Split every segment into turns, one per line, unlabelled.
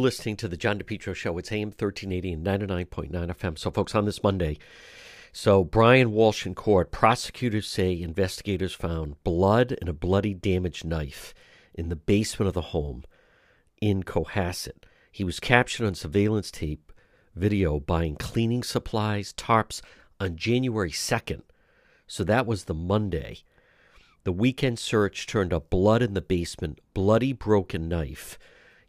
Listening to the John DePetro Show. It's AM 1380 and 99.9 FM. So, folks, on this Monday, so Brian Walshe in court, prosecutors say investigators found blood and a bloody damaged knife in the basement of the home in Cohasset. He was captured on surveillance tape video buying cleaning supplies, tarps on January 2nd. So that was the Monday. The weekend search turned up blood in the basement, bloody broken knife.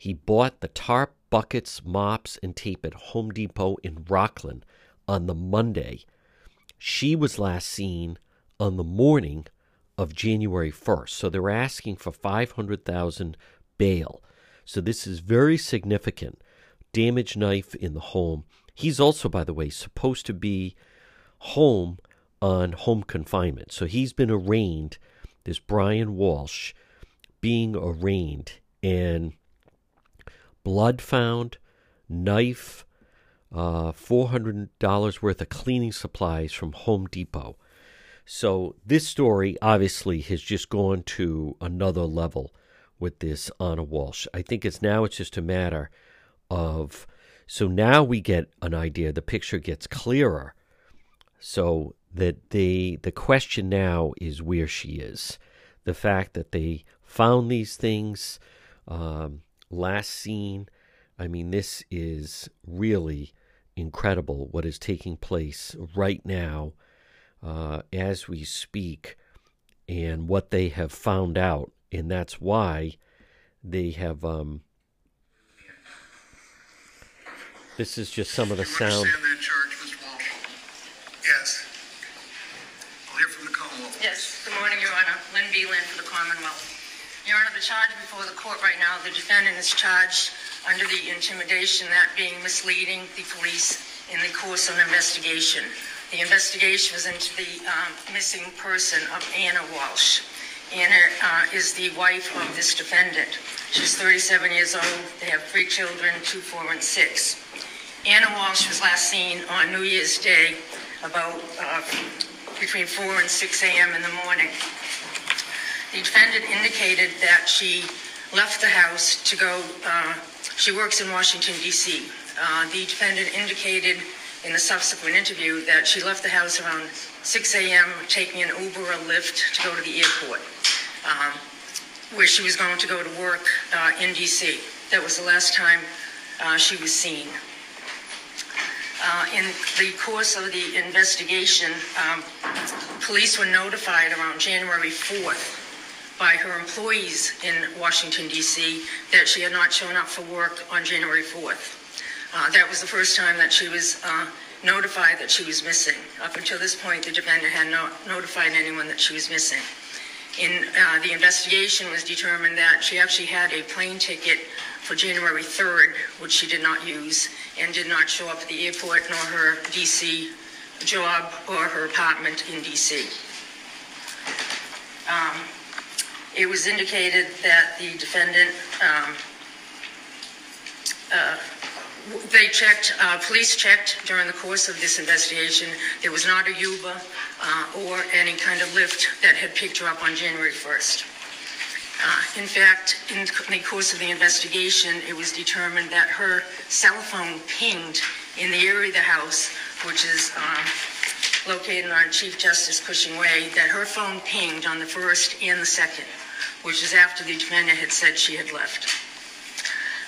He bought the tarp, buckets, mops, and tape at Home Depot in Rockland on the Monday. She was last seen on the morning of January 1st. So they're asking for 500,000 bail. So this is very significant. Damaged knife in the home. He's also, by the way, supposed to be home on home confinement. So he's been arraigned this Brian Walshe being arraigned and blood found, knife, uh, $400 worth of cleaning supplies from Home Depot. So this story obviously has just gone to another level with this Ana Walshe. I think it's now it's just a matter of so now we get an idea, the picture gets clearer. So that the the question now is where she is. The fact that they found these things um, last seen. I mean, this is really incredible what is taking place right now uh, as we speak and what they have found out. And that's why they have. Um, this is just some of the
You
sound.
understand that charge, Mr. Walshe? Yes. I'll hear from the Commonwealth.
Yes, good morning, Your Honor. Lynn Beland for the Commonwealth. Your Honor, the charge before the court right now, the defendant is charged under the intimidation, that being misleading the police in the course of an investigation. The investigation was into the um, missing person of Ana Walshe. Ana uh, is the wife of this defendant. She's 37 years old. They have three children, two, four, and six. Ana Walshe was last seen on New Year's Day about uh, between 4 and 6 a.m. in the morning. The defendant indicated that she left the house to go, uh, she works in Washington, D.C. Uh, The defendant indicated in the subsequent interview that she left the house around 6 a.m., taking an Uber or Lyft to go to the airport, um, where she was going to go to work uh, in D.C. That was the last time uh, she was seen. Uh, In the course of the investigation, um, police were notified around January 4th by her employees in Washington DC that she had not shown up for work on January 4th. Uh, That was the first time that she was uh, notified that she was missing. Up until this point, the defendant had not notified anyone that she was missing. In uh, the investigation was determined that she actually had a plane ticket for January 3rd, which she did not use, and did not show up at the airport nor her DC job or her apartment in DC. Um, It was indicated that the defendant, um, uh, they checked, uh, police checked during the course of this investigation. There was not a Uber uh, or any kind of Lyft that had picked her up on January 1st. Uh, In fact, in the course of the investigation, it was determined that her cell phone pinged in the area of the house, which is um, located on Chief Justice Cushing Way, that her phone pinged on the first and the second, which is after the defendant had said she had left.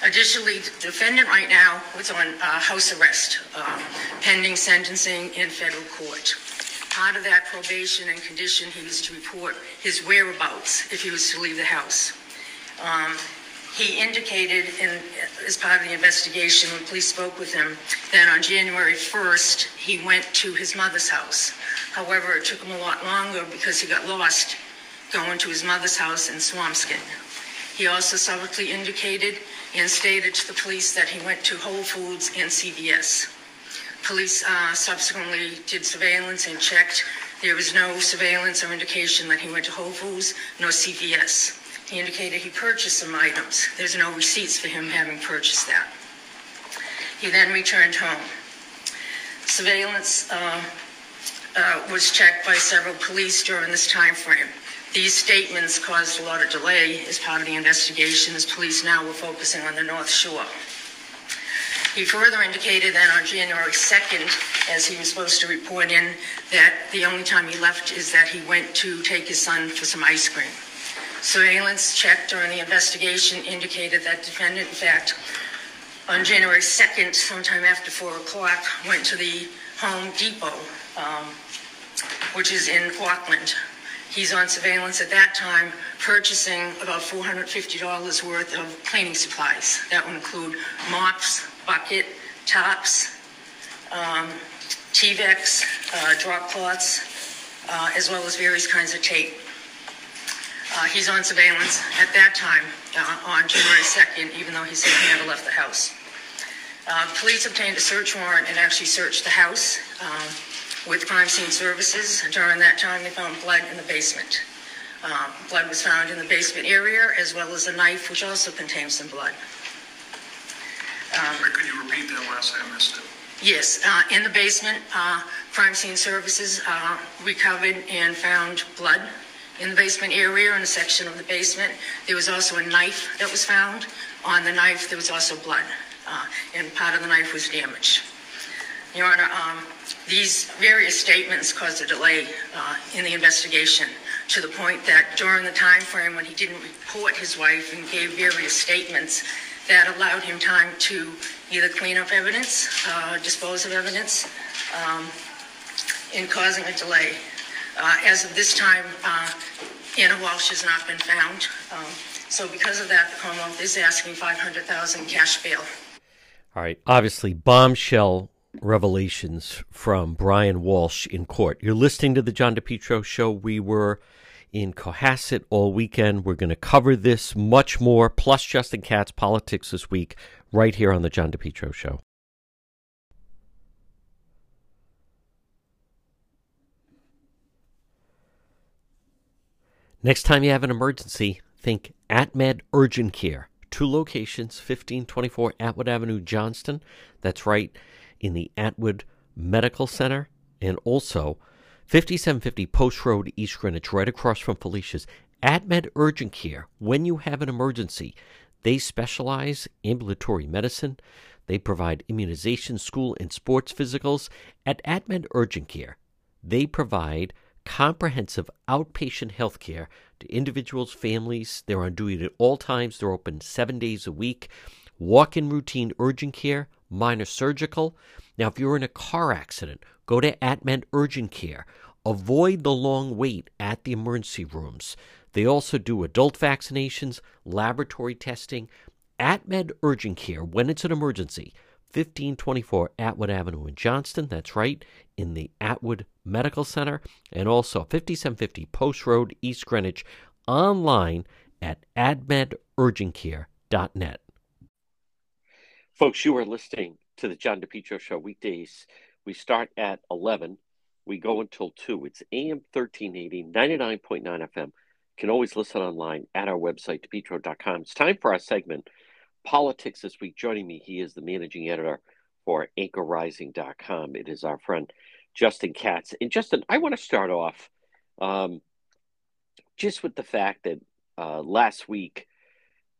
Additionally, the defendant right now was on uh, house arrest uh, pending sentencing in federal court. Part of that probation and condition, he was to report his whereabouts if he was to leave the house. Um, He indicated in, as part of the investigation, when police spoke with him, that on January 1st, he went to his mother's house. However, it took him a lot longer because he got lost going to his mother's house in Swampscott. He also publicly indicated and stated to the police that he went to Whole Foods and CVS. Police uh, subsequently did surveillance and checked. There was no surveillance or indication that he went to Whole Foods nor CVS. He indicated he purchased some items. There's no receipts for him having purchased that. He then returned home. Surveillance uh, uh, was checked by several police during this time frame. These statements caused a lot of delay as part of the investigation as police now were focusing on the North Shore. He further indicated that on January 2nd, as he was supposed to report in, that the only time he left is that he went to take his son for some ice cream. Surveillance checked during the investigation indicated that defendant, in fact, on January 2nd, sometime after 4 o'clock, went to the Home Depot, um, which is in Rockland. He's on surveillance at that time, purchasing about $450 worth of cleaning supplies. That would include mops, bucket, tops, um, Tyvek, uh, drop cloths, uh, as well as various kinds of tape. Uh, he's on surveillance at that time uh, on January 2nd, even though he said he never left the house. Uh, police obtained a search warrant and actually searched the house um, with crime scene services. During that time, they found blood in the basement. Um, blood was found in the basement area, as well as a knife, which also contained some blood.
Um, could you repeat that last? I missed it.
Yes, uh, in the basement, uh, crime scene services uh, recovered and found blood in the basement area in a section of the basement. There was also a knife that was found. On the knife, there was also blood, uh, and part of the knife was damaged. Your Honor, um, these various statements caused a delay uh, in the investigation to the point that during the time frame when he didn't report his wife and gave various statements, that allowed him time to either clean up evidence, uh, dispose of evidence, um, in causing a delay. Uh, as of this time, uh, Ana Walshe has not been found. Um, so because of that, the Commonwealth is asking 500,000 cash bail.
All right. Obviously, bombshell revelations from Brian Walshe in court. You're listening to the John DePetro show. We were in Cohasset all weekend. We're going to cover this much more, plus Justin Katz politics this week, right here on the John DePetro show. Next time you have an emergency, think AtMed Urgent Care. Two locations, 1524 Atwood Avenue, Johnston. That's right in the Atwood Medical Center. And also 5750 Post Road, East Greenwich, right across from Felicia's. AtMed Urgent Care, when you have an emergency, they specialize ambulatory medicine. They provide immunization, school, and sports physicals. At AtMed Urgent Care, they provide comprehensive outpatient health care to individuals, families. They're on duty at all times. They're open seven days a week. Walk in routine urgent care, minor surgical. Now, if you're in a car accident, go to AtMed Urgent Care. Avoid the long wait at the emergency rooms. They also do adult vaccinations, laboratory testing. AtMed Urgent Care, when it's an emergency, 1524 Atwood Avenue in Johnston. That's right, in the Atwood Medical Center. And also 5750 Post Road, East Greenwich, online at atmedurgentcare.net. Folks, you are listening to the John DePetro Show weekdays. We start at 11. We go until 2. It's AM 1380, 99.9 FM. You can always listen online at our website, depetro.com. It's time for our segment – politics this week. Joining me, he is the managing editor for anchorrising.com. It is our friend Justin Katz. And Justin, I want to start off um, just with the fact that uh, last week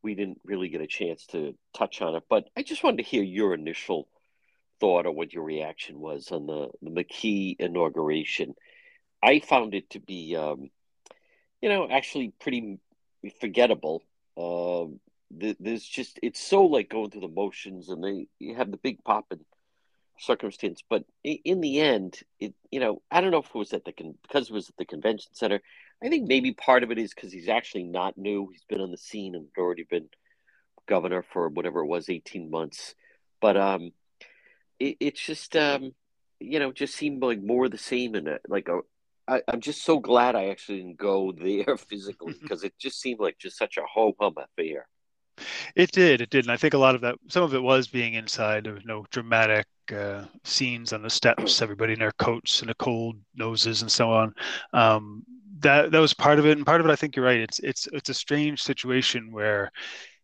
we didn't really get a chance to touch on it, but I just wanted to hear your initial thought or what your reaction was on the, the McKee inauguration. I found it to be, um, you know, actually pretty forgettable. Um, there's just it's so like going through the motions and they you have the big pop and circumstance but in the end it you know i don't know if it was at the con- because it was at the convention center i think maybe part of it is because he's actually not new he's been on the scene and already been governor for whatever it was 18 months but um it, it's just um you know just seemed like more the same and like a I, am just so glad I actually didn't go there physically because it just seemed like just such a ho hum affair.
It did, it did, and I think a lot of that, some of it was being inside. There was no dramatic uh, scenes on the steps, everybody in their coats and the cold noses and so on. Um, that that was part of it, and part of it, I think you're right. It's it's it's a strange situation where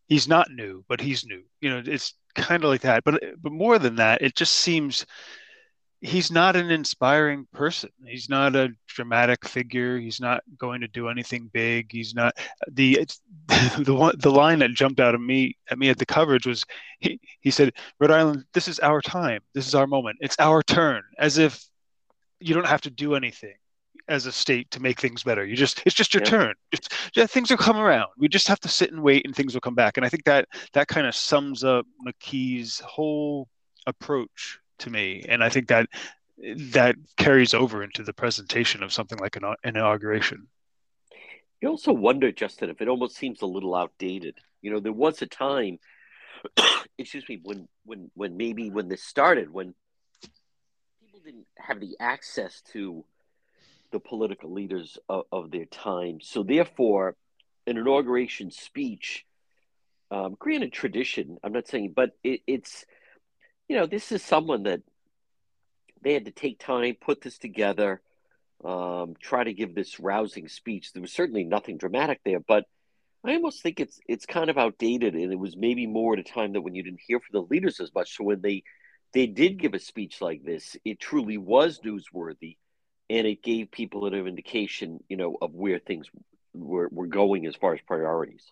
he's not new, but he's new. You know, it's kind of like that. But but more than that, it just seems he's not an inspiring person. He's not a dramatic figure. He's not going to do anything big. He's not the the one the line that jumped out of me at me at the coverage was he he said Rhode Island this is our time. This is our moment. It's our turn as if you don't have to do anything as a state to make things better. You just it's just your yeah. turn. Yeah, things will come around. We just have to sit and wait and things will come back. And I think that that kind of sums up McKee's whole approach to me, and I think that that carries over into the presentation of something like an, an inauguration.
You also wonder, Justin, if it almost seems a little outdated. You know, there was a time, excuse me, when when when maybe when this started, when people didn't have the access to the political leaders of, of their time. So therefore, an inauguration speech, um, granted tradition, I'm not saying, but it, it's you know, this is someone that they had to take time, put this together, um, try to give this rousing speech. There was certainly nothing dramatic there, but I almost think it's it's kind of outdated, and it was maybe more at a time that when you didn't hear from the leaders as much. So when they they did give a speech like this, it truly was newsworthy, and it gave people an indication, you know, of where things were, were going as far as priorities.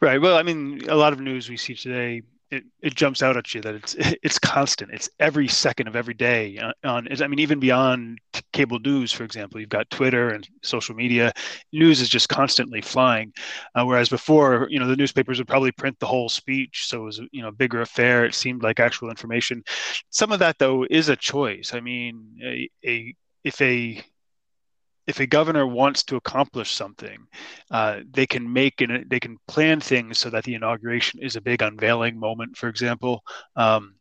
Right. Well, I mean, a lot of news we see today it, it jumps out at you that it's it's constant. It's every second of every day on. I mean, even beyond cable news, for example, you've got Twitter and social media. News is just constantly flying. Uh, whereas before, you know, the newspapers would probably print the whole speech, so it was you know a bigger affair. It seemed like actual information. Some of that though is a choice. I mean, a, a if a if a governor wants to accomplish something, uh, they can make and they can plan things so that the inauguration is a big unveiling moment. For example, um,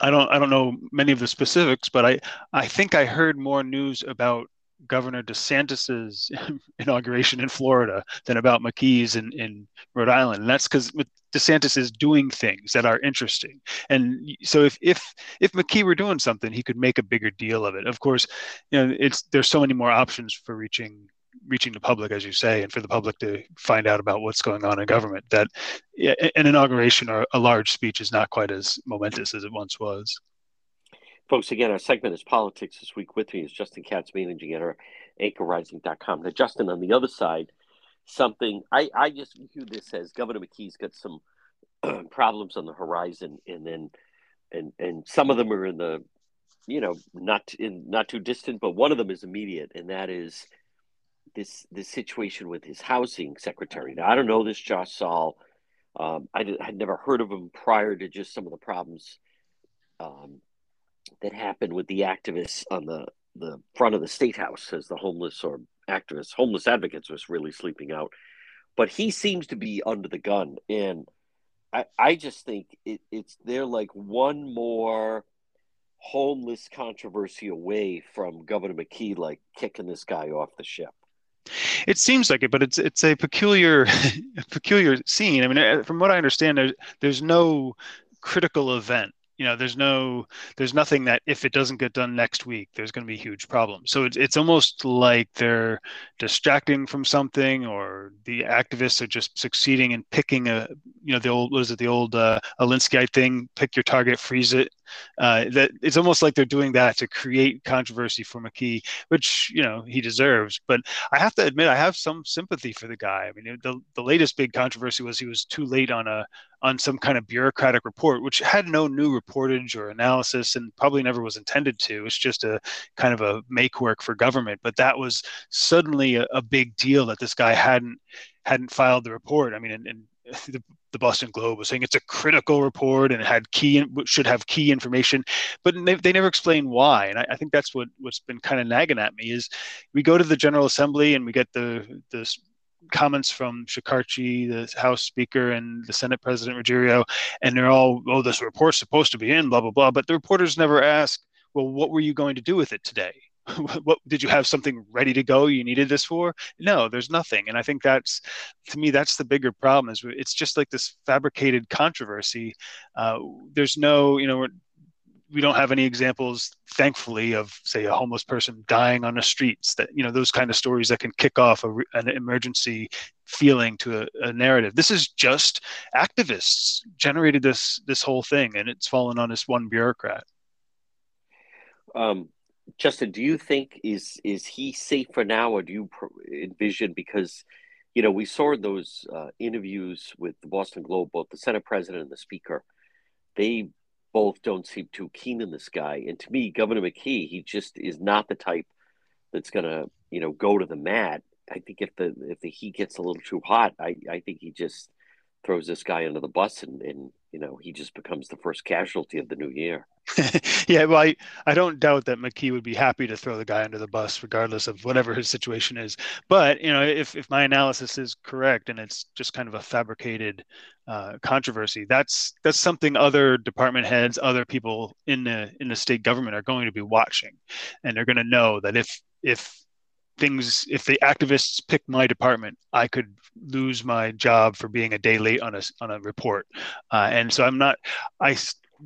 I don't I don't know many of the specifics, but I I think I heard more news about Governor DeSantis's inauguration in Florida than about McKee's in, in Rhode Island. And that's because DeSantis is doing things that are interesting. And so if if if McKee were doing something, he could make a bigger deal of it. Of course, you know, it's there's so many more options for reaching reaching the public, as you say, and for the public to find out about what's going on in government. That an inauguration or a large speech is not quite as momentous as it once was.
Folks, again, our segment is politics this week. With me is Justin Katz, managing editor, anchorrising.com. Now, Justin, on the other side, something I, I just view this as Governor McKee's got some problems on the horizon, and then and and some of them are in the you know not in not too distant, but one of them is immediate, and that is this this situation with his housing secretary. Now, I don't know this Josh Saal. Um, I did, had never heard of him prior to just some of the problems um, that happened with the activists on the the front of the state house as the homeless or activists, homeless advocates was really sleeping out. But he seems to be under the gun. And I, I just think it, it's they're like one more homeless controversy away from Governor McKee like kicking this guy off the ship.
It seems like it, but it's it's a peculiar peculiar scene. I mean, uh, from what I understand, there's there's no critical event you know there's no there's nothing that if it doesn't get done next week there's going to be huge problems so it's, it's almost like they're distracting from something or the activists are just succeeding in picking a you know the old was it the old uh, alinsky thing pick your target freeze it uh, that it's almost like they're doing that to create controversy for mckee which you know he deserves but i have to admit i have some sympathy for the guy i mean the, the latest big controversy was he was too late on a on some kind of bureaucratic report, which had no new reportage or analysis and probably never was intended to. It's just a kind of a make work for government. But that was suddenly a, a big deal that this guy hadn't hadn't filed the report. I mean, and, and the, the, Boston Globe was saying it's a critical report and it had key should have key information, but they, they never explain why. And I, I, think that's what what's been kind of nagging at me is we go to the General Assembly and we get the the comments from Shekarchi, the House Speaker, and the Senate President Ruggerio, and they're all, oh, this report's supposed to be in, blah, blah, blah. But the reporters never ask, well, what were you going to do with it today? what did you have something ready to go you needed this for? No there's nothing. And i think that's to me that's the bigger problem is it's just like this fabricated controversy. Uh, there's no you know we don't have any examples thankfully of say a homeless person dying on the streets that you know those kind of stories that can kick off a, an emergency feeling to a, a, narrative. This is just activists generated this this whole thing and it's fallen on this one bureaucrat.
Um, justin do you think is is he safe for now or do you envision because you know we saw those uh, interviews with the boston globe both the senate president and the speaker they both don't seem too keen in this guy. And to me, Governor McKee, he just is not the type that's going to, you know, go to the mat. I think if the if the heat gets a little too hot, I, I think he just throws this guy under the bus and, and you know he just becomes the first casualty of the new year.
yeah, well, I, I don't doubt that McKee would be happy to throw the guy under the bus, regardless of whatever his situation is. But you know, if if my analysis is correct and it's just kind of a fabricated uh, controversy, that's that's something other department heads, other people in the in the state government are going to be watching, and they're going to know that if if things if the activists pick my department i could lose my job for being a day late on a on a report uh, and so i'm not i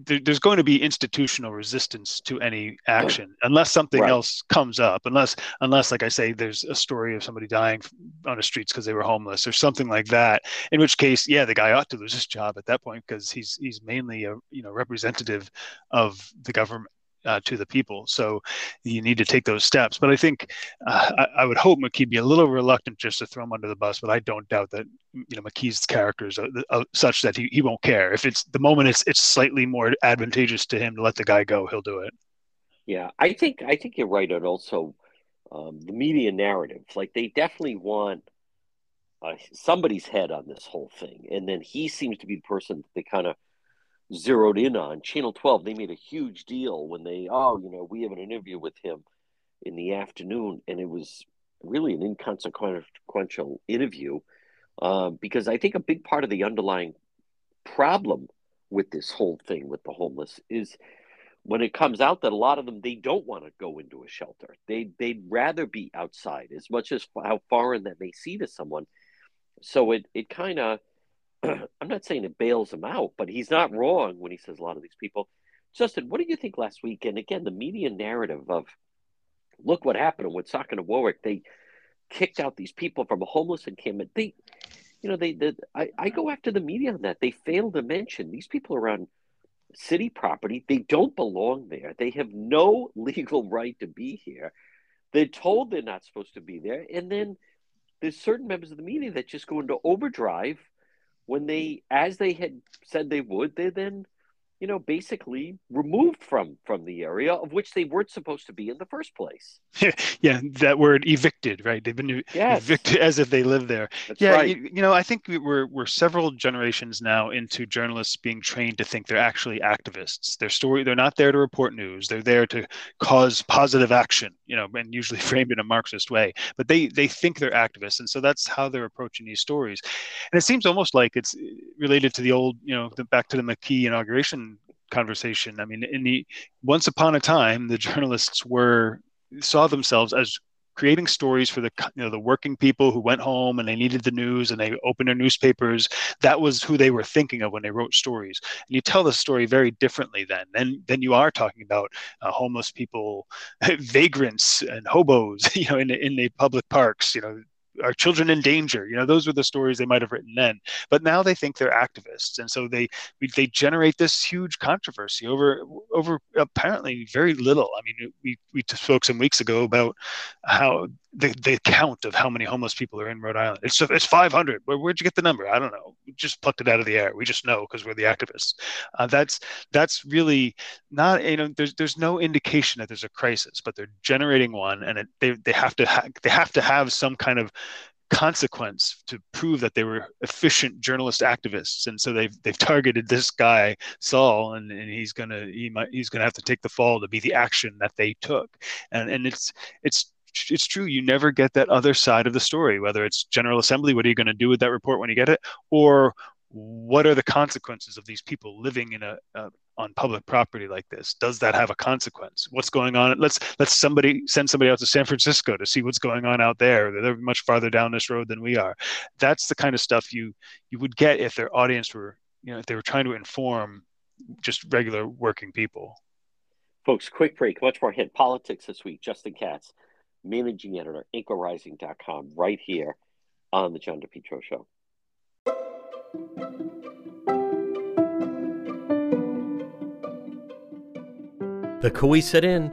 there, there's going to be institutional resistance to any action unless something right. else comes up unless unless like i say there's a story of somebody dying on the streets because they were homeless or something like that in which case yeah the guy ought to lose his job at that point because he's he's mainly a you know representative of the government uh, to the people. So you need to take those steps. But I think uh, I, I, would hope McKee be a little reluctant just to throw him under the bus. But I don't doubt that you know McKee's character is uh, such that he, he won't care if it's the moment it's it's slightly more advantageous to him to let the guy go. He'll do it.
Yeah, I think I think you're right. And also um, the media narrative, like they definitely want. Uh, somebody's head on this whole thing, and then he seems to be the person that they kind of zeroed in on. Channel 12, they made a huge deal when they, oh, you know, we have an interview with him in the afternoon. And it was really an inconsequential interview uh, because I think a big part of the underlying problem with this whole thing with the homeless is when it comes out that a lot of them they don't want to go into a shelter they they'd rather be outside as much as how foreign that may seem to someone so it it kind of I'm not saying it bails him out, but he's not wrong when he says a lot of these people. Justin, what did you think last week? And again, the media narrative of look what happened with Woonsocket and Warwick. They kicked out these people from a homeless encampment. They, you know, they, they I, I go after the media on that. They fail to mention these people are on city property. They don't belong there. They have no legal right to be here. They're told they're not supposed to be there. And then there's certain members of the media that just go into overdrive – when they, as they had said they would, they then you know, basically removed from from the area of which they weren't supposed to be in the first place.
yeah, that word evicted, right? They've been yes. evicted as if they live there. That's yeah, right. you, you, know, I think we're we're several generations now into journalists being trained to think they're actually activists. Their story, they're not there to report news. They're there to cause positive action, you know, and usually framed in a Marxist way. But they they think they're activists, and so that's how they're approaching these stories. And it seems almost like it's related to the old, you know, the, back to the McKee inauguration conversation. I mean, in the once upon a time, the journalists were saw themselves as creating stories for the you know the working people who went home and they needed the news and they opened their newspapers that was who they were thinking of when they wrote stories and you tell the story very differently then then then you are talking about uh, homeless people vagrants and hobos you know in in the public parks you know are children in danger you know those were the stories they might have written then. But now they think they're activists. And so they they generate this huge controversy over over apparently very little. I mean we we spoke some weeks ago about how the, the count of how many homeless people are in Rhode Island. It's it's 500. Where, where'd you get the number? I don't know. We just plucked it out of the air. We just know because we're the activists. Uh, that's that's really not you know there's there's no indication that there's a crisis, but they're generating one, and it, they they have to ha- they have to have some kind of consequence to prove that they were efficient journalist activists and so they've they've targeted this guy Saal and, and he's gonna he might he's gonna have to take the fall to be the action that they took and and it's it's it's true you never get that other side of the story whether it's general assembly what are you going to do with that report when you get it or what are the consequences of these people living in a, a on public property like this? Does that have a consequence? What's going on? Let's let's somebody send somebody out to san francisco to see what's going on out there. They're much farther down this road than we are. That's the kind of stuff you you would get if their audience were you know if they were trying to inform just regular working people.
Folks quick break. Much more hit politics this week. Justin katz managing editor anchorrising.com right here on the john depetro show. The Cowesett Inn,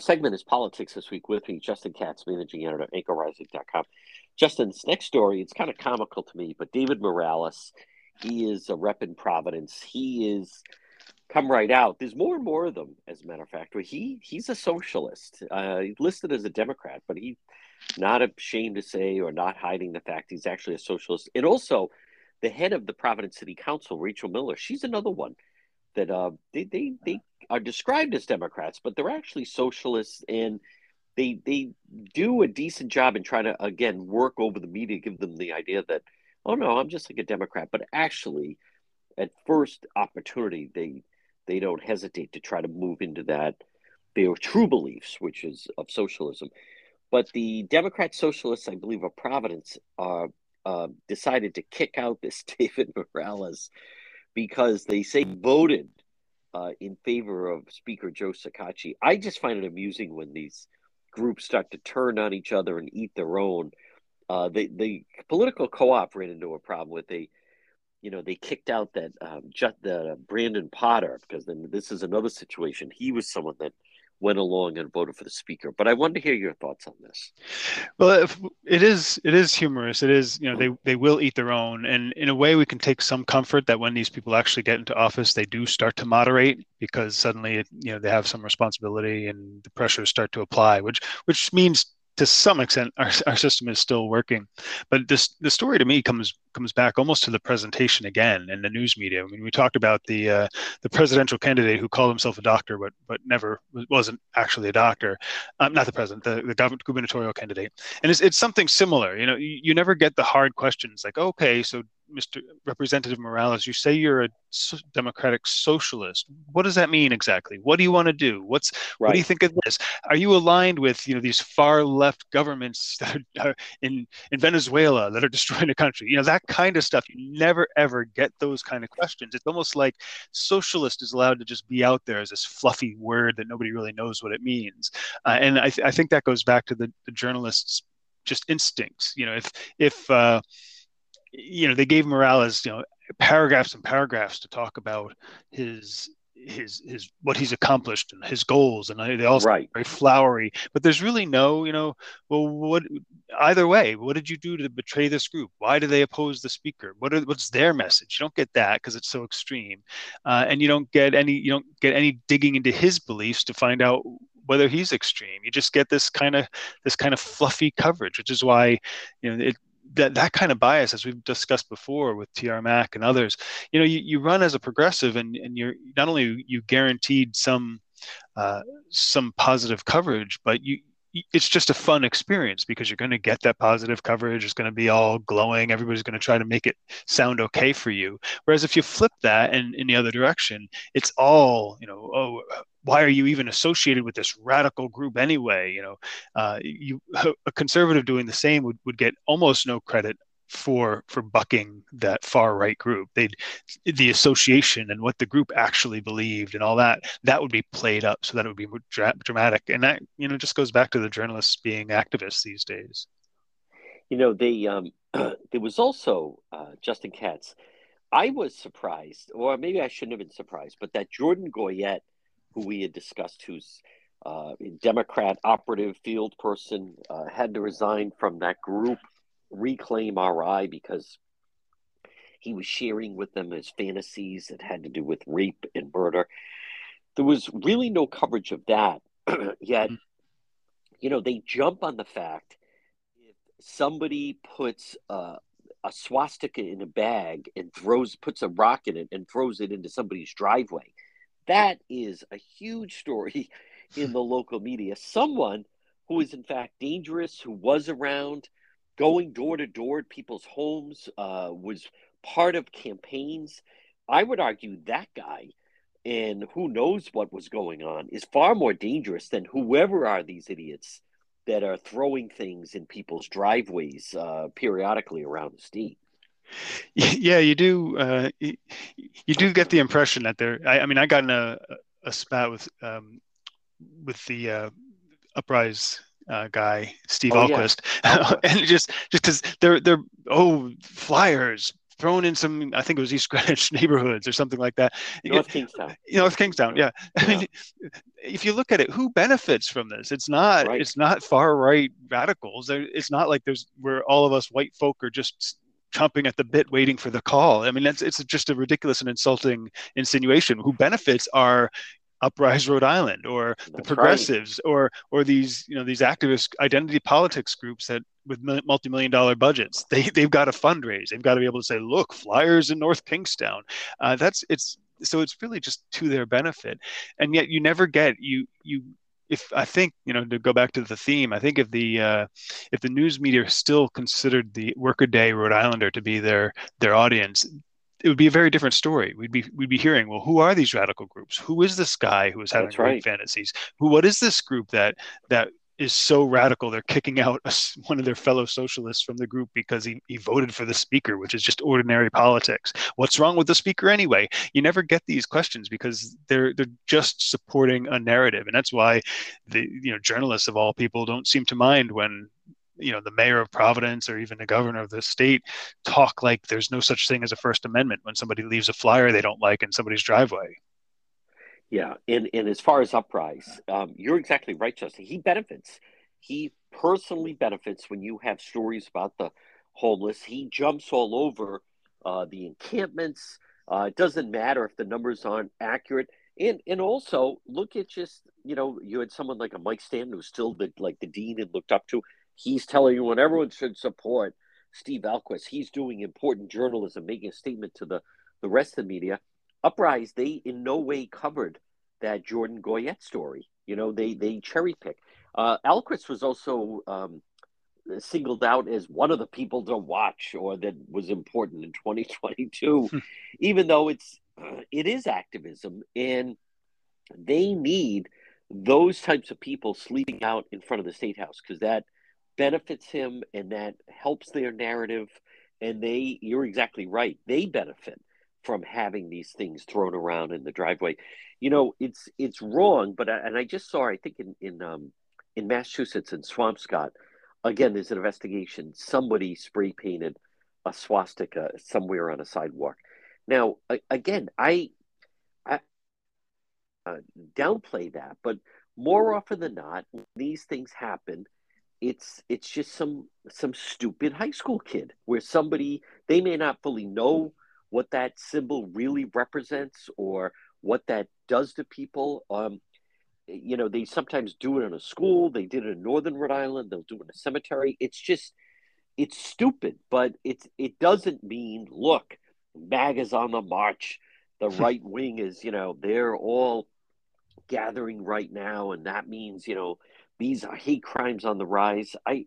Segment is Politics This Week with me, Justin Katz, managing editor at anchorrising.com. Justin's next story, it's kind of comical to me, but David Morales, he is a rep in Providence. He is come right out. There's more and more of them, as a matter of fact. He he's a socialist. Uh, listed as a Democrat, but he's not ashamed to say or not hiding the fact he's actually a socialist. And also, the head of the Providence City Council, Rachel Miller, she's another one that uh, they, they they are described as Democrats, but they're actually socialists, and they they do a decent job in trying to again work over the media, give them the idea that oh no, I'm just like a Democrat, but actually, at first opportunity, they they don't hesitate to try to move into that their true beliefs, which is of socialism. But the Democrat Socialists, I believe, of Providence, uh, uh, decided to kick out this David Morales because they say voted uh, in favor of Speaker Joe Shekarchi. I just find it amusing when these groups start to turn on each other and eat their own. Uh, the the political co-op ran into a problem with they, you know, they kicked out that um, just the uh, Brandon Potter because then this is another situation. He was someone that went along and voted for the speaker. But I wanted to hear your thoughts on this.
Well, it is it is humorous. It is you know they mm-hmm. they will eat their own, and in a way we can take some comfort that when these people actually get into office, they do start to moderate because suddenly you know they have some responsibility and the pressures start to apply, which which means to some extent our, our system is still working. But this the story to me comes comes back almost to the presentation again in the news media. I mean we talked about the uh, the presidential candidate who called himself a doctor but but never wasn't actually a doctor. Um, not the president the, the government gubernatorial candidate. And it's, it's something similar. You know you, you never get the hard questions like okay so Mr. Representative Morales, you say you're a democratic socialist. What does that mean exactly? What do you want to do? What's right. what do you think of this? Are you aligned with you know these far left governments that are in in Venezuela that are destroying the country? You know that kind of stuff. You never ever get those kind of questions. It's almost like socialist is allowed to just be out there as this fluffy word that nobody really knows what it means. Uh, and I, th- I think that goes back to the, the journalists' just instincts. You know, if if uh, you know, they gave Morales, you know, paragraphs and paragraphs to talk about his his his what he's accomplished and his goals. And they all right. very flowery but there's really no you know well what either way what did you do to betray this group? Why do they oppose the speaker? What are, what's their message? You don't get that because it's so extreme. Uh, and you don't get any you don't get any digging into his beliefs to find out whether he's extreme. You just get this kind of this kind of fluffy coverage which is why you know it, that that kind of bias, as we've discussed before with TR Mac and others, you know, you, you run as a progressive, and and you're not only you guaranteed some uh, some positive coverage, but you it's just a fun experience because you're going to get that positive coverage. It's going to be all glowing. Everybody's going to try to make it sound okay for you. Whereas if you flip that and in the other direction, it's all, you know, oh, why are you even associated with this radical group anyway? You know, uh, you a conservative doing the same would, would get almost no credit for for bucking that far right group. They'd the association and what the group actually believed and all that that would be played up. So that it would be dra- dramatic. And that you know just goes back to the journalists being activists these days.
You know they um there was also uh, justin katz. I was surprised or maybe i shouldn't have been surprised but that jordan goyette who we had discussed who's uh, Democrat operative field person uh, had to resign from that group Reclaim RI because he was sharing with them his fantasies that had to do with rape and murder. There was really no coverage of that. Yet, mm. you know, they jump on the fact if somebody puts uh, a swastika in a bag and throws puts a rock in it and throws it into somebody's driveway. That is a huge story in the local media. Someone who is in fact dangerous, who was around, going door to door at people's homes, uh, was part of campaigns. I would argue that guy and who knows what was going on is far more dangerous than whoever are these idiots that are throwing things in people's driveways uh, periodically around the state.
Yeah, you do. Uh, you, do get the impression that they're. I, I mean, I got in a, a spat with um, with the uh, uprise uh, guy, Steve oh, Ahlquist, yeah. and just just because they're they're oh flyers thrown in some, I think it was East Greenwich neighborhoods or something like that.
North Kingstown.
You North Kingstown, yeah. yeah. I mean, if you look at it, who benefits from this? It's not. Right. It's not far right radicals. It's not like there's where all of us white folk are just chomping at the bit waiting for the call. I mean, it's it's just a ridiculous and insulting insinuation. Who benefits are Uprise Rhode Island or That's the progressives right. or or these you know these activist identity politics groups that with multi-million dollar budgets they they've got to fundraise. They've got to be able to say look flyers in North Kingstown. Uh, that's it's so it's really just to their benefit. And yet you never get you you if I think you know to go back to the theme, I think if the uh, if the news media still considered the workaday Rhode Islander to be their their audience, it would be a very different story. We'd be we'd be hearing, well, who are these radical groups? Who is this guy who is having right. fantasies? Who what is this group that that is so radical they're kicking out a, one of their fellow socialists from the group because he, he voted for the speaker which is just ordinary politics what's wrong with the speaker anyway you never get these questions because they're they're just supporting a narrative and that's why the you know journalists of all people don't seem to mind when you know the mayor of providence or even the governor of the state talk like there's no such thing as a first amendment when somebody leaves a flyer they don't like in somebody's driveway.
Yeah and, and as far as uprise um, you're exactly right justin. He benefits. He personally benefits when you have stories about the homeless. He jumps all over uh, the encampments. Uh, it doesn't matter if the numbers aren't accurate. And and also look at just you know you had someone like a Mike Stanton who's still the like the dean and looked up to. He's telling you when everyone should support Steve Ahlquist. He's doing important journalism, making a statement to the, the rest of the media. Uprise, they in no way covered that Jordan Goyette story. You know, they they cherry pick. Uh, Ahlquist was also um, singled out as one of the people to watch or that was important in 2022, hmm. even though it's uh, it is activism and they need those types of people sleeping out in front of the state house because that benefits him and that helps their narrative. And they you're exactly right. They benefit from having these things thrown around in the driveway. You know it's it's wrong but I, and i just saw i think in in um in massachusetts in swampscott again there's an investigation. Somebody spray painted a swastika somewhere on a sidewalk. Now again i i uh, downplay that but more often than not these things happen it's it's just some some stupid high school kid where somebody they may not fully know what that symbol really represents or what that does to people. Um you know they sometimes do it in a school they did it in northern rhode island they'll do it in a cemetery. It's just it's stupid but it's it doesn't mean look MAGA's on the march. The right wing is you know they're all gathering right now and that means you know these hate crimes on the rise. I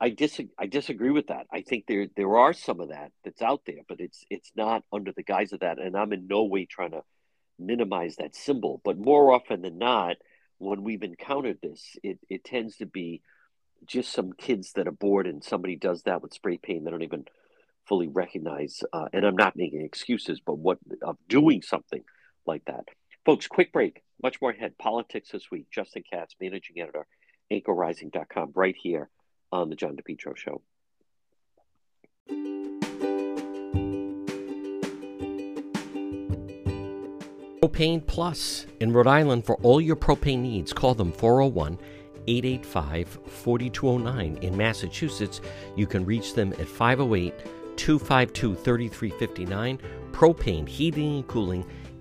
I disagree. I disagree with that. I think there there are some of that that's out there, but it's it's not under the guise of that. And I'm in no way trying to minimize that symbol. But more often than not, when we've encountered this, it it tends to be just some kids that are bored, and somebody does that with spray paint. They don't even fully recognize. Uh, and I'm not making excuses, but what of doing something like that, folks. Quick break. Much more ahead. Politics this week. Justin Katz, managing editor anchorrising.com right here on the John DePetro Show. Propane Plus in Rhode Island for all your propane needs. Call them 401 885 4209. In Massachusetts, you can reach them at 508 252 3359. Propane Heating and Cooling.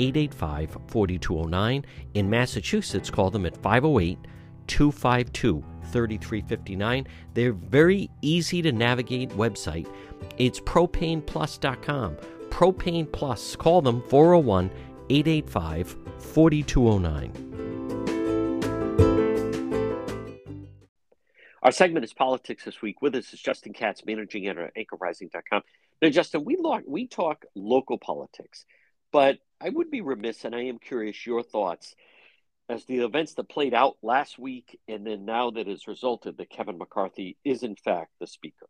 885 4209. In Massachusetts, call them at 508 252 3359. They're very easy to navigate website. It's propaneplus.com. Propane Plus. Call them 401 885 4209. Our segment is Politics This Week. With us is Justin Katz, managing editor at anchorrising.com. Now, Justin, we, lo- we talk local politics, but I would be remiss, and I am curious your thoughts as the events that played out last week and then now that has resulted that Kevin McCarthy is, in fact, the Speaker.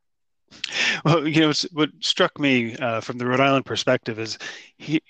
Well, you know, what struck me uh, from the Rhode Island perspective is he,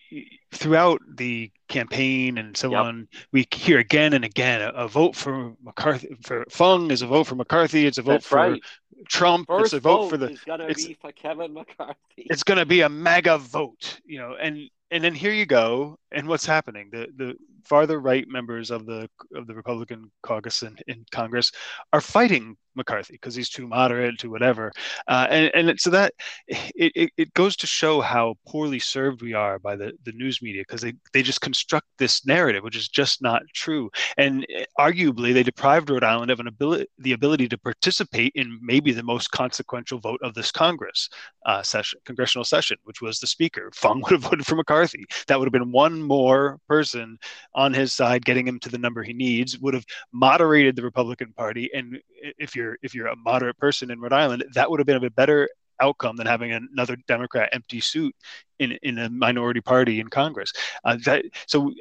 throughout the campaign and so yep. on, we hear again and again a, a, vote for McCarthy for Fung is a vote for McCarthy. It's a vote That's for right. Trump.
First
it's a
vote,
vote for the.
It's gonna be for Kevin McCarthy.
It's going to be a MAGA vote, you know, and and then here you go, and what's happening? The the farther right members of the of the Republican caucus in, in Congress are fighting McCarthy because he's too moderate, to whatever, uh, and and so that it, it, it goes to show how poorly served we are by the, the news media because they, they just construct this narrative which is just not true, and eh, arguably they deprived Rhode Island of an ability the ability to participate in maybe the most consequential vote of this Congress uh, session, congressional session, which was the Speaker. Fung would have voted for McCarthy. That would have been one more person on his side, getting him to the number he needs. Would have moderated the Republican Party, and if you're if you're a moderate person in Rhode Island, that would have been a better outcome than having another Democrat empty suit in in a minority party in Congress. Uh, that so.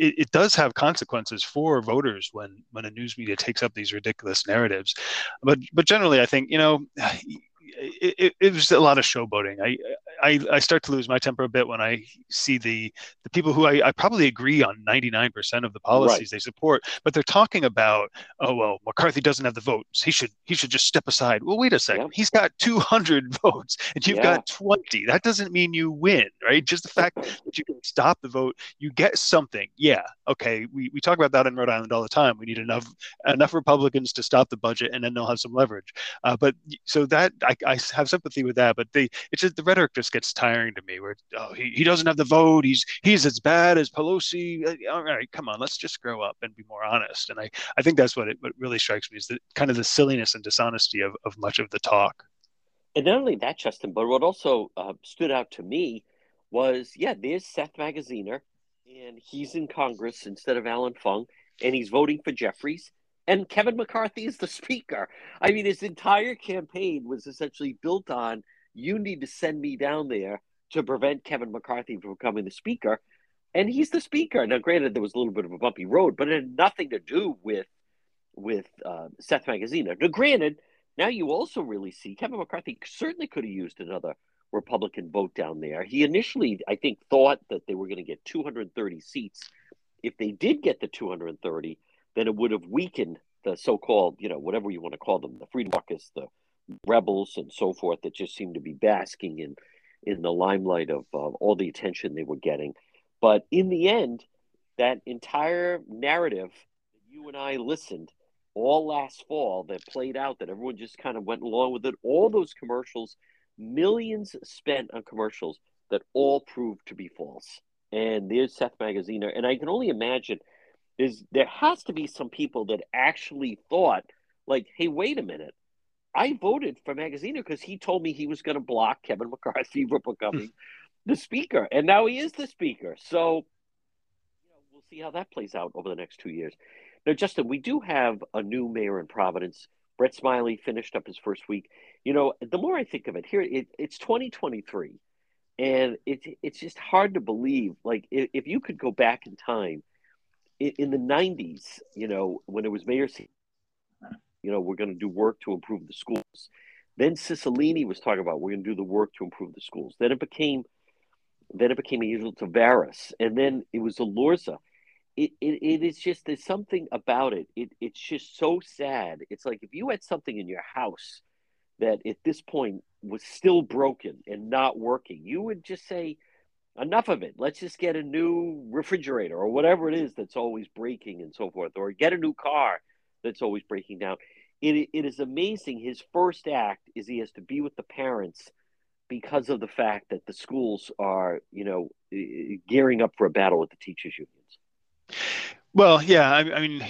It, it, does have consequences for voters when when a news media takes up these ridiculous narratives, but but generally, I think you know it, it, was a lot of showboating. I, I, I start to lose my temper a bit when I see the the people who I, I probably agree on 99% of the policies right. they support, but they're talking about, oh well, McCarthy doesn't have the votes. He should he should just step aside. Well, wait a second. Yeah. He's got 200 votes and you've yeah. got 20. That doesn't mean you win, right? Just the fact that you can stop the vote, you get something. Yeah, okay. We, we talk about that in Rhode Island all the time. We need enough enough Republicans to stop the budget, and then they'll have some leverage. Uh, but so that I, I have sympathy with that, but they it's just the rhetoric just gets tiring to me. Where oh he, he doesn't have the vote, he's he's as bad as Pelosi. Uh, all right, come on, let's just grow up and be more honest. And I I think that's what it what really strikes me is the kind of the silliness and dishonesty of of much of the talk.
And not only that, Justin, but what also uh, stood out to me was yeah, there's Seth Magaziner, and he's in Congress instead of Allan Fung, and he's voting for Jeffries and Kevin McCarthy is the speaker. I mean, his entire campaign was essentially built on you need to send me down there to prevent Kevin McCarthy from becoming the speaker. And he's the speaker. Now, granted, there was a little bit of a bumpy road, but it had nothing to do with with uh, Seth Magaziner. Now, granted, now you also really see Kevin McCarthy certainly could have used another Republican vote down there. He initially, I think, thought that they were going to get 230 seats. If they did get the 230, then it would have weakened the so-called, you know, whatever you want to call them, the Freedom Caucus, the rebels, and so forth, that just seemed to be basking in in the limelight of uh, all the attention they were getting. But in the end, that entire narrative that you and I listened all last fall that played out, that everyone just kind of went along with it, all those commercials, millions spent on commercials that all proved to be false. And there's Seth Magaziner, and I can only imagine – is there has to be some people that actually thought, like, hey, wait a minute. I voted for Magaziner because he told me he was going to block Kevin McCarthy from becoming the speaker. And now he is the speaker. So you know, we'll see how that plays out over the next two years. Now, Justin, we do have a new mayor in Providence. Brett Smiley finished up his first week. You know, the more I think of it, here it, it's 2023, and it's it's just hard to believe. Like, if you could go back in time in, in the 90s, you know, when it was Mayor, you know, we're going to do work to improve the schools. Then Cicilline was talking about we're going to do the work to improve the schools. Then it became, then it became a usual Taveras, and then it was Elorza. It, it, it is just there's something about it. it. It's just so sad. It's like if you had something in your house that at this point was still broken and not working, you would just say, enough of it. Let's just get a new refrigerator or whatever it is that's always breaking and so forth, or get a new car that's always breaking down. It, it is amazing. His first act is he has to be with the parents because of the fact that the schools are, you know, gearing up for a battle with the teachers unions.
Well, yeah, I, I mean,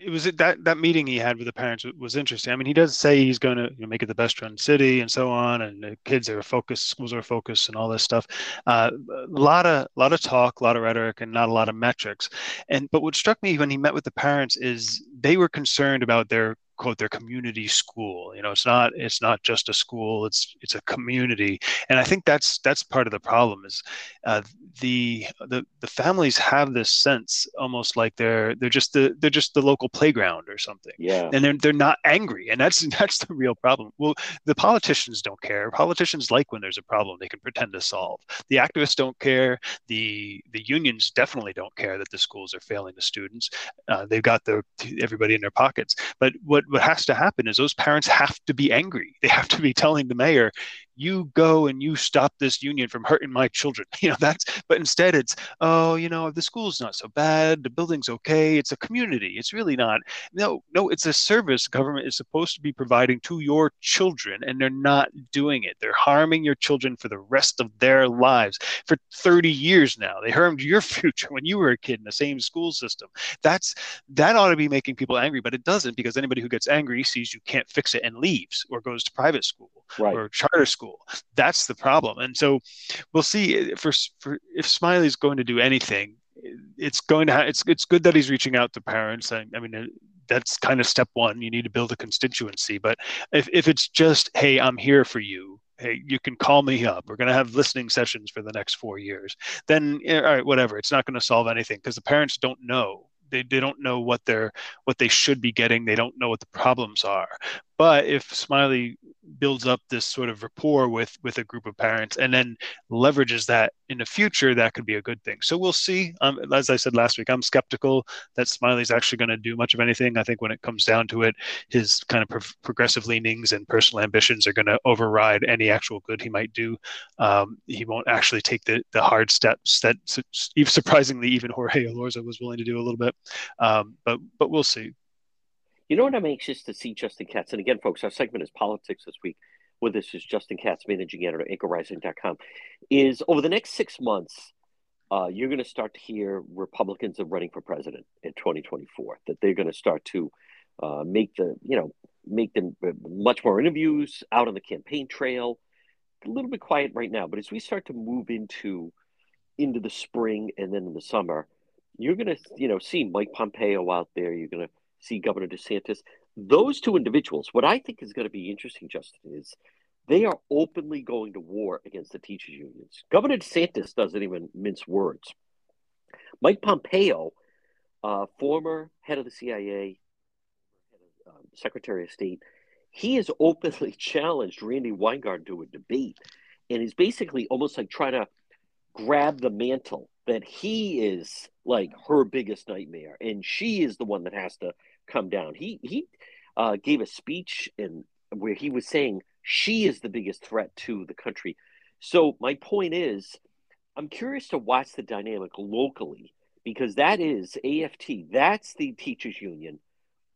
it was that that meeting he had with the parents was interesting. I mean, he does say he's going to you know, make it the best run city and so on, and the kids are focused, schools are focused, and all this stuff. Uh, a lot of a lot of talk, a lot of rhetoric, and not a lot of metrics. And but what struck me when he met with the parents is they were concerned about their quote their community school. You know it's not it's not just a school it's it's a community. And i think that's that's part of the problem is uh, the the the families have this sense almost like they're they're just the they're just the local playground or something.
Yeah.
And they're, they're not angry and that's that's the real problem. Well the politicians don't care. Politicians like when there's a problem they can pretend to solve. The activists don't care. The the unions definitely don't care that the schools are failing the students. Uh, they've got the everybody in their pockets. But what what has to happen is those parents have to be angry. They have to be telling the mayor, you go and you stop this union from hurting my children. You know, that's, but instead it's, oh, you know, the school's not so bad. The building's okay. It's a community. It's really not. No, no, it's a service government is supposed to be providing to your children and they're not doing it. They're harming your children for the rest of their lives for 30 years now. They harmed your future when you were a kid in the same school system. That's, that ought to be making people angry, but it doesn't because anybody who gets angry sees you can't fix it and leaves or goes to private school
right.
or charter school school. That's the problem. And so we'll see eh, for, for if Smiley's going to do anything, eh, it's going to ha- it's it's good that he's reaching out to parents. I, I mean, eh, that's kind of step one. You need to build a constituency. But if if it's just hey, I'm here for you. Hey, you can call me up. We're going to have listening sessions for the next four years. Then, all right, whatever. It's not going to solve anything because the parents don't know they, they don't know what they're what they should be getting they don't know what the problems are but if Smiley builds up this sort of rapport with with a group of parents and then leverages that in the future, that could be a good thing. So we'll see. Um, as I said last week, I'm skeptical that Smiley's actually going to do much of anything. I think when it comes down to it, his kind of pro- progressive leanings and personal ambitions are going to override any actual good he might do. Um, he won't actually take the the hard steps that, surprisingly, even Jorge Elorza was willing to do a little bit. Um, but but we'll see.
You know what I'm anxious to see, Justin Katz? And again, folks, our segment is politics this week. With us is Justin Katz, managing editor anchorrising.com. Is over the next six months, uh, you're going to start to hear Republicans are running for president in 2024. That they're going to start to uh, make the you know make them uh, much more interviews out on the campaign trail. A little bit quiet right now, but as we start to move into into the spring and then in the summer, you're going to you know see Mike Pompeo out there. You're going to see Governor DeSantis. Those two individuals, what I think is going to be interesting, Justin, is they are openly going to war against the teachers' unions. Governor DeSantis doesn't even mince words. Mike Pompeo, uh, former head of the CIA, um, Secretary of State, he has openly challenged Randi Weingarten to a debate, and is basically almost like trying to grab the mantle that he is like her biggest nightmare, and she is the one that has to come down. He he uh, gave a speech and where he was saying she is the biggest threat to the country. So my point is, I'm curious to watch the dynamic locally because that is AFT. That's the teachers union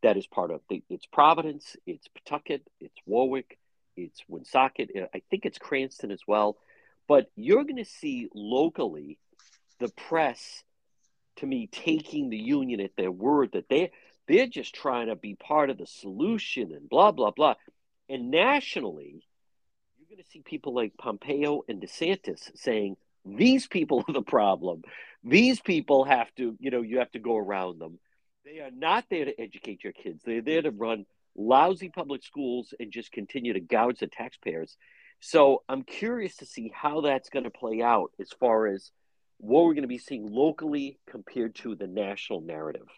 that is part of the, it's Providence, it's Pawtucket, it's Warwick, it's Woonsocket. I think it's Cranston as well. But you're going to see locally the press, to me, taking the union at their word that they they're just trying to be part of the solution and blah, blah, blah. And nationally, you're going to see people like Pompeo and DeSantis saying, these people are the problem. These people have to, you know, you have to go around them. They are not there to educate your kids. They're there to run lousy public schools and just continue to gouge the taxpayers. So I'm curious to see how that's going to play out as far as what we're going to be seeing locally compared to the national narrative.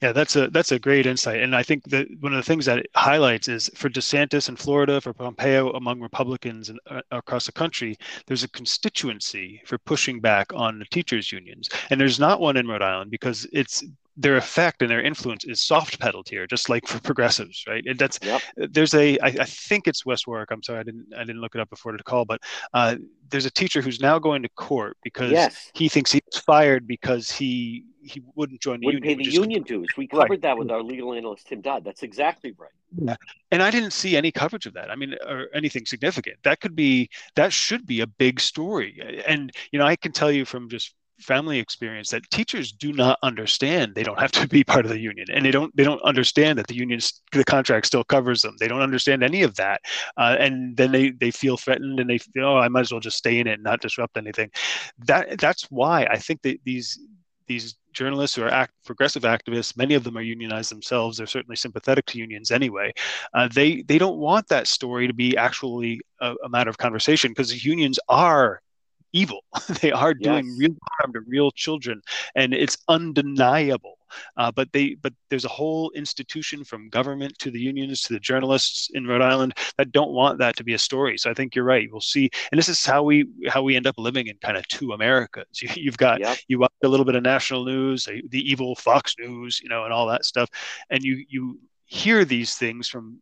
Yeah, that's a that's a great insight, and I think that one of the things that it highlights is for DeSantis in Florida, for Pompeo among Republicans and uh, across the country, there's a constituency for pushing back on the teachers' unions, and there's not one in Rhode Island because it's their effect and their influence is soft pedaled here, just like for progressives, right? And that's yep. there's a I, I think it's West Warwick. I'm sorry, I didn't I didn't look it up before the call, but uh, there's a teacher who's now going to court because yes. he thinks he was fired because he he wouldn't join the
wouldn't
union.
Pay the union dues. We covered right. that with our legal analyst Tim Dodd. That's exactly right.
Yeah, and I didn't see any coverage of that. I mean, or anything significant. That could be that should be a big story. And you know, I can tell you from just family experience that teachers do not understand they don't have to be part of the union and they don't they don't understand that the union the contract still covers them they don't understand any of that uh, and then they they feel threatened and they feel oh i might as well just stay in it and not disrupt anything that that's why i think that these these journalists who are act, progressive activists, many of them are unionized themselves. They're certainly sympathetic to unions anyway. Uh, they they don't want that story to be actually a, a matter of conversation because unions are evil. they are doing yes. real harm to real children, and it's undeniable. Uh, but they, but there's a whole institution from government to the unions to the journalists in Rhode Island that don't want that to be a story. So I think you're right. We'll see, and this is how we how we end up living in kind of two Americas. You, have got yep. you watch a little bit of national news, the evil Fox News, you know, and all that stuff, and you you hear these things from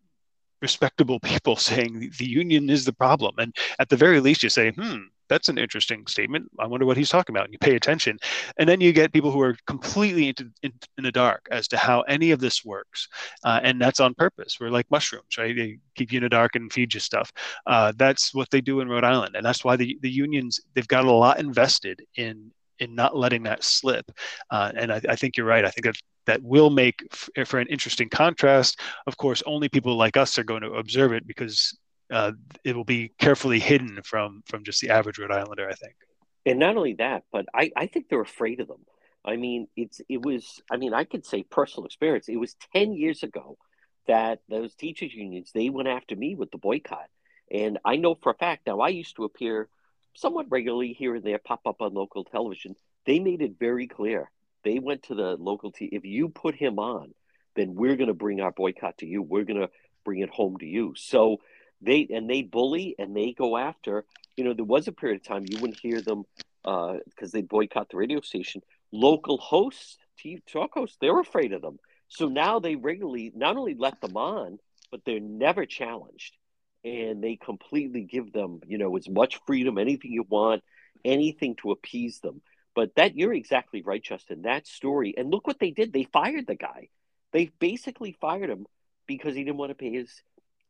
respectable people saying the union is the problem and at the very least you say hmm that's an interesting statement. I wonder what he's talking about. And you pay attention. And then you get people who are completely into, in, in the dark as to how any of this works. Uh, and that's on purpose. We're like mushrooms, right? They keep you in the dark and feed you stuff. Uh, that's what they do in Rhode Island. And that's why the, the unions, they've got a lot invested in in not letting that slip. Uh, and I, I, think you're right. I think that that will make for an interesting contrast. Of course, only people like us are going to observe it because uh, it will be carefully hidden from from just the average Rhode Islander, I think.
And not only that, but I, I think they're afraid of them. I mean, it's it was. I mean, I could say personal experience. It was ten years ago that those teachers unions they went after me with the boycott, and I know for a fact now. I used to appear somewhat regularly here and there, pop up on local television. They made it very clear. They went to the local team. If you put him on, then we're going to bring our boycott to you. We're going to bring it home to you. So they and they bully and they go after. You know, there was a period of time you wouldn't hear them because uh, they boycott the radio station. Local hosts, TV talk hosts, they're afraid of them. So now they regularly not only let them on, but they're never challenged, and they completely give them, you know, as much freedom, anything you want, anything to appease them. But that you're exactly right, Justin. That story, and look what they did. They fired the guy. They basically fired him because he didn't want to pay his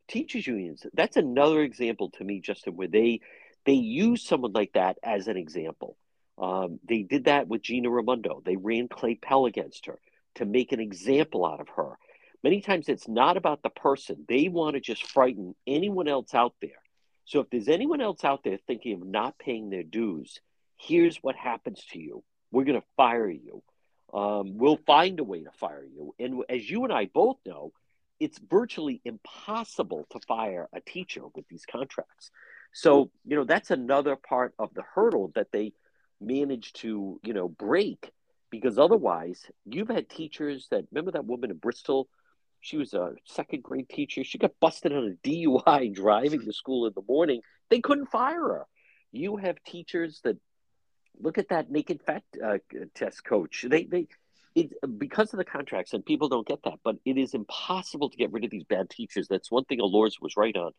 teachers unions. That's another example to me justin where they they use someone like that as an example. Um, they did that with gina raimondo. They ran clay pell against her to make an example out of her. Many times it's not about the person. They want to just frighten anyone else out there. So if there's anyone else out there thinking of not paying their dues here's what happens to you. We're going to fire you. Um, we'll find a way to fire you. And as you and i both know it's virtually impossible to fire a teacher with these contracts. So, you know, that's another part of the hurdle that they managed to, you know, break because otherwise you've had teachers that remember that woman in Bristol? She was a second grade teacher. She got busted on a DUI driving to school in the morning. They couldn't fire her. You have teachers that look at that naked fat uh, test coach. They, they, it because of the contracts and people don't get that but it is impossible to get rid of these bad teachers. That's one thing Elorza was right on.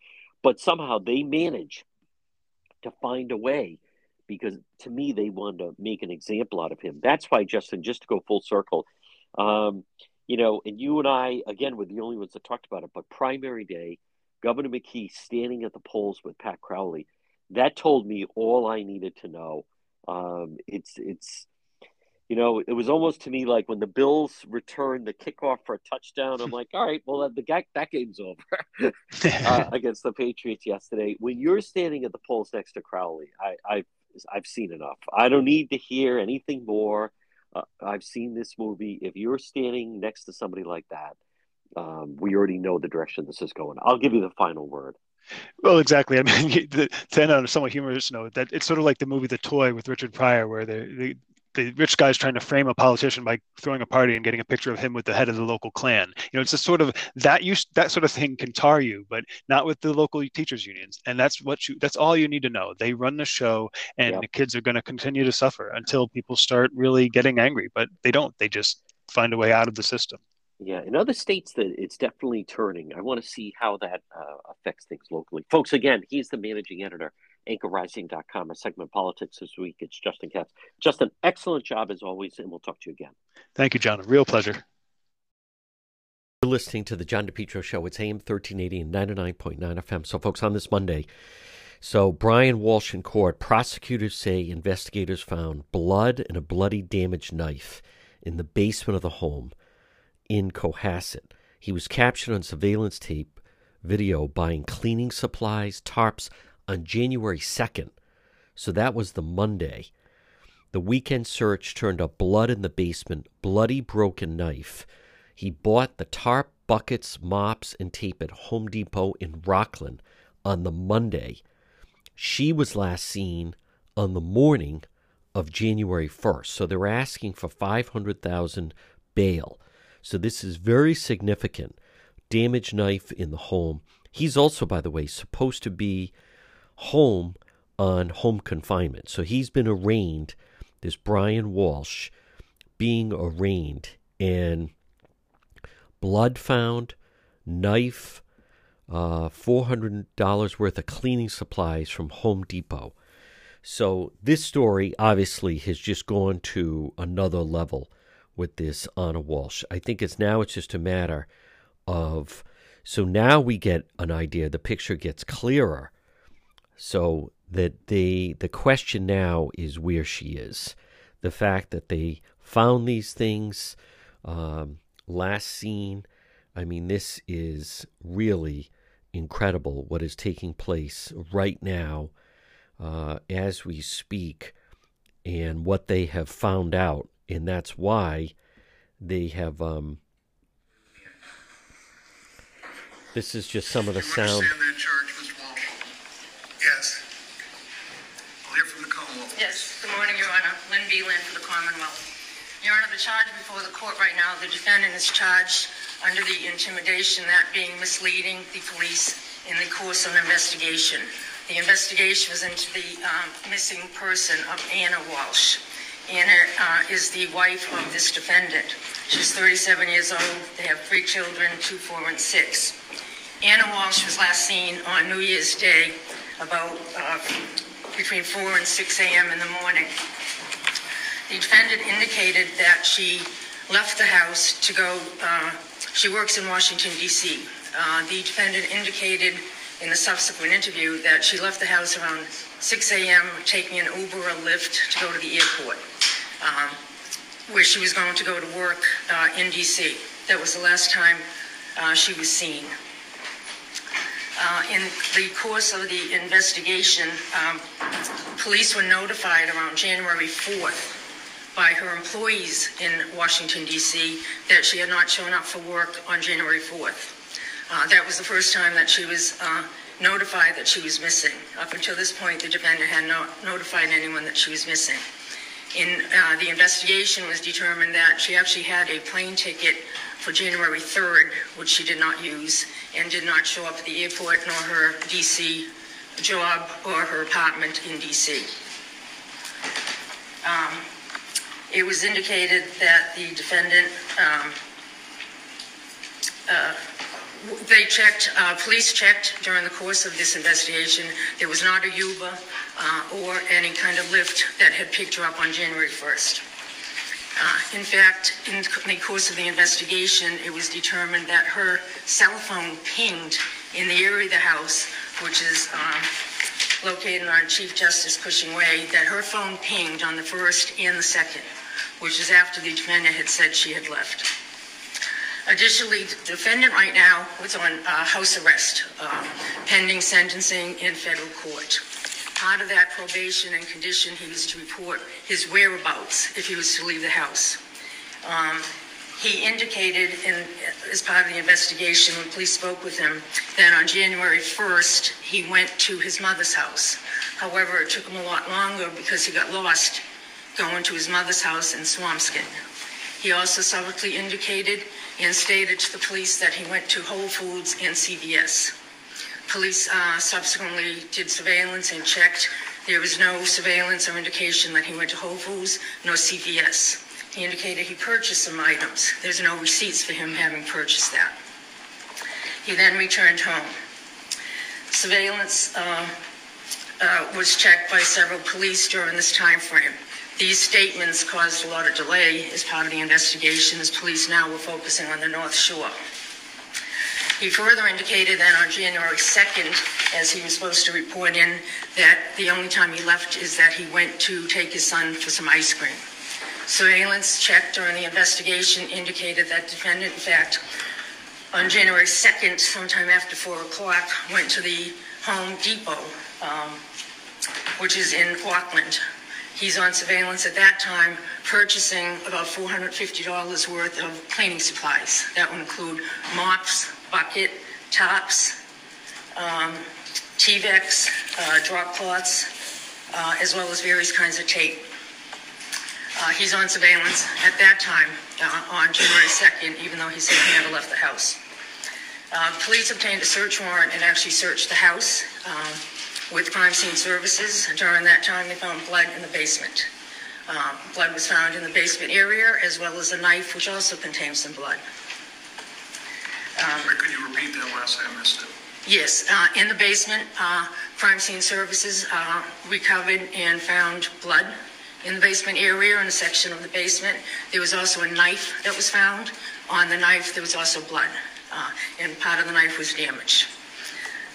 But somehow they manage to find a way because to me they wanted to make an example out of him. That's why justin just to go full circle um, you know and you and i again were the only ones that talked about it but primary day governor mckee standing at the polls with pat crowley that told me all i needed to know. Um, it's it's you know, it was almost to me like when the Bills returned the kickoff for a touchdown. I'm like, all right, well, the that, that game's over uh, against the Patriots yesterday. When you're standing at the polls next to Crowley, I, I've I've seen enough. I don't need to hear anything more. Uh, I've seen this movie. If you're standing next to somebody like that, um, we already know the direction this is going. I'll give you the final word.
Well, exactly. I mean, the, to end on a somewhat humorous note, that it's sort of like the movie The Toy with Richard Pryor, where they, they the rich guy's trying to frame a politician by throwing a party and getting a picture of him with the head of the local clan. You know, it's a sort of that you that sort of thing can tar you, but not with the local teachers unions. And that's what you that's all you need to know. They run the show, and yep. the kids are going to continue to suffer until people start really getting angry. But they don't. They just find a way out of the system.
Yeah, in other states, that it's definitely turning. I want to see how that uh, affects things locally, folks. Again, he's the managing editor anchorrising.com, a segment politics this week. It's Justin Katz. Justin, excellent job as always, and we'll talk to you again.
Thank you, John. A real pleasure.
You're listening to the John DePetro Show. It's AM 1380 and 99.9 FM. So, folks, on this Monday, so Brian Walshe in court, prosecutors say investigators found blood and a bloody damaged knife in the basement of the home in Cohasset. He was captured on surveillance tape video buying cleaning supplies, tarps, on January 2nd. So that was the Monday. The weekend search turned up blood in the basement, bloody broken knife. He bought the tarp, buckets, mops, and tape at Home Depot in Rockland on the Monday. She was last seen on the morning of January 1st. So they're asking for 500,000 bail. So this is very significant. Damaged knife in the home. He's also, by the way, supposed to be home on home confinement. So he's been arraigned, this Brian Walshe being arraigned, and blood found, knife, uh, $400 worth of cleaning supplies from Home Depot. So this story obviously has just gone to another level with this Ana Walshe. I think it's now it's just a matter of so now we get an idea, the picture gets clearer so that the the question now is where she is. The fact that they found these things um, last seen. I mean, this is really incredible what is taking place right now uh, as we speak and what they have found out. And that's why they have. Um, this is just some of the sound.
Yes. I'll hear from the Commonwealth.
Yes, good morning, Your Honor. Lynn for the Commonwealth. Your Honor, the charge before the court right now, the defendant is charged under the intimidation, that being misleading the police in the course of an investigation. The investigation was into the um, missing person of Ana Walshe. Ana uh, is the wife of this defendant. She's 37 years old. They have three children, two, four, and six. Ana Walshe was last seen on New Year's Day about uh, between 4 and 6 a.m. in the morning. The defendant indicated that she left the house to go, uh, she works in Washington, D.C. Uh, the defendant indicated in the subsequent interview that she left the house around 6 a.m., taking an Uber or Lyft to go to the airport, um, where she was going to go to work uh, in D.C. That was the last time uh, she was seen. Uh, in the course of the investigation, um, police were notified around January 4th by her employees in Washington, D.C., that she had not shown up for work on January 4th. Uh, that was the first time that she was uh, notified that she was missing. Up until this point, the defendant had not notified anyone that she was missing. In uh, the investigation was determined that she actually had a plane ticket for January 3rd, which she did not use, and did not show up at the airport nor her DC job or her apartment in DC. Um, it was indicated that the defendant, um, uh, they checked, uh, police checked during the course of this investigation. There was not a Uber uh, or any kind of lift that had picked her up on January 1st. Uh, in fact, in the course of the investigation, it was determined that her cell phone pinged in the area of the house, which is um, located on Chief Justice Cushing Way, that her phone pinged on the first and the second, which is after the defendant had said she had left. Additionally, the defendant right now was on uh, house arrest, uh, pending sentencing in federal court part of that probation and condition, he was to report his whereabouts if he was to leave the house. Um, he indicated in, as part of the investigation when police spoke with him that on January 1st he went to his mother's house. However, it took him a lot longer because he got lost going to his mother's house in Swampscott. He also subsequently indicated and stated to the police that he went to Whole Foods and CVS. Police uh, subsequently did surveillance and checked. There was no surveillance or indication that he went to Whole Foods nor CVS. He indicated he purchased some items. There's no receipts for him having purchased that. He then returned home. Surveillance uh, uh, was checked by several police during this time frame. These statements caused a lot of delay as part of the investigation, as police now were focusing on the North Shore. He further indicated that on January 2nd, as he was supposed to report in, that the only time he left is that he went to take his son for some ice cream. Surveillance check during the investigation indicated that defendant, in fact, on January 2nd, sometime after 4 o'clock, went to the Home Depot, um, which is in Rockland. He's on surveillance at that time, purchasing about $450 worth of cleaning supplies. That would include mops, bucket, tops, um, Tyvek, uh, drop cloths, uh, as well as various kinds of tape. Uh, he's on surveillance at that time uh, on January 2nd, even though he said he never left the house. Uh, police obtained a search warrant and actually searched the house um, with crime scene services. During that time, they found blood in the basement. Um, blood was found in the basement area, as well as a knife, which also contained some blood.
Um, Could you repeat that last? I missed it.
Yes, uh, in the basement, uh, crime scene services uh, recovered and found blood in the basement area, in a section of the basement. There was also a knife that was found. On the knife, there was also blood, uh, and part of the knife was damaged.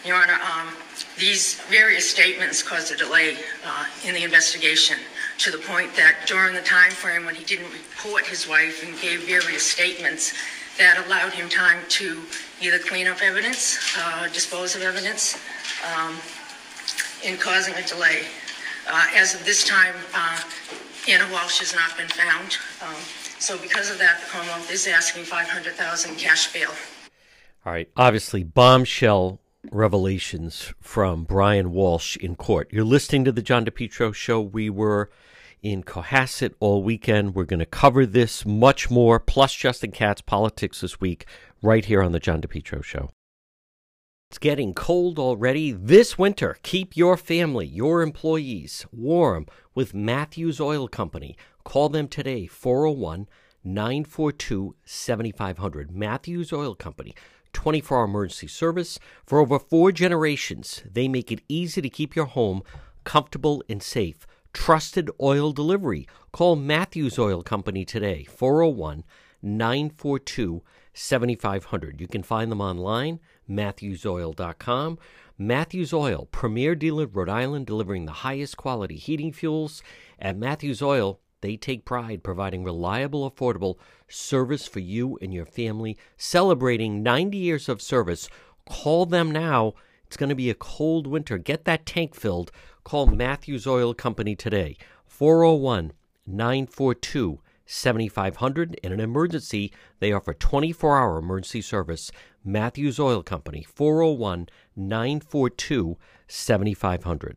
Your Honor, um, these various statements caused a delay uh, in the investigation to the point that during the time frame when he didn't report his wife and gave various statements, that allowed him time to either clean up evidence, uh, dispose of evidence, um, in causing a delay. Uh, as of this time, uh, Ana Walshe has not been found. Um, so because of that, the Commonwealth is asking 500,000 cash bail.
All right. Obviously, bombshell revelations from Brian Walshe in court. You're listening to the John DePetro show. We were in Cohasset all weekend. We're going to cover this much more, plus Justin Katz politics this week, right here on the John DePetro show. It's getting cold already. This winter, keep your family, your employees warm with Matthews Oil Company. Call them today, 401 942 7500. Matthews Oil Company, 24 hour emergency service. For over four generations, they make it easy to keep your home comfortable and safe. Trusted oil delivery. Call Matthews Oil Company today, 401 942 7500. You can find them online matthewsoil.com. Matthews Oil, premier dealer Rhode Island, delivering the highest quality heating fuels. At Matthews Oil, they take pride providing reliable, affordable service for you and your family. Celebrating 90 years of service. Call them now. It's going to be a cold winter. Get that tank filled. Call Matthews Oil Company today. 401 942 7500. In an emergency, they offer 24 hour emergency service. Matthews Oil Company, 401 942 7500.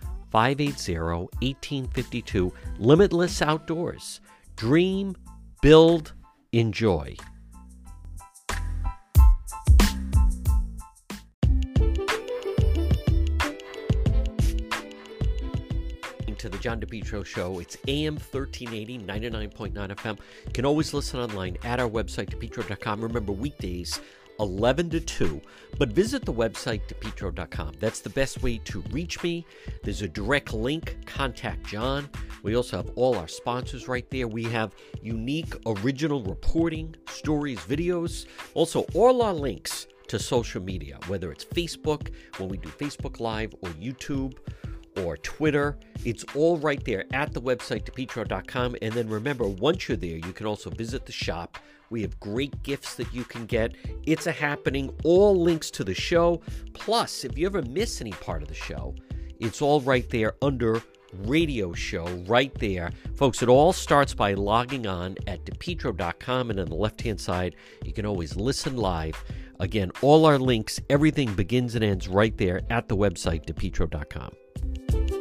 580 1852. Limitless Outdoors. Dream, build, enjoy. to the John DePetro Show. It's AM 1380, 99.9 FM. You can always listen online at our website, depetro.com. Remember, weekdays, 11 to 2. But visit the website, depetro.com. That's the best way to reach me. There's a direct link, contact John. We also have all our sponsors right there. We have unique original reporting, stories, videos, also all our links to social media, whether it's Facebook, when we do Facebook Live, or YouTube, or Twitter. It's all right there at the website, depetro.com. And then remember, once you're there, you can also visit the shop. We have great gifts that you can get. It's a happening. All links to the show. Plus, if you ever miss any part of the show, it's all right there under radio show right there. Folks, it all starts by logging on at depetro.com and on the left hand side, you can always listen live. Again, all our links, everything begins and ends right there at the website, depetro.com.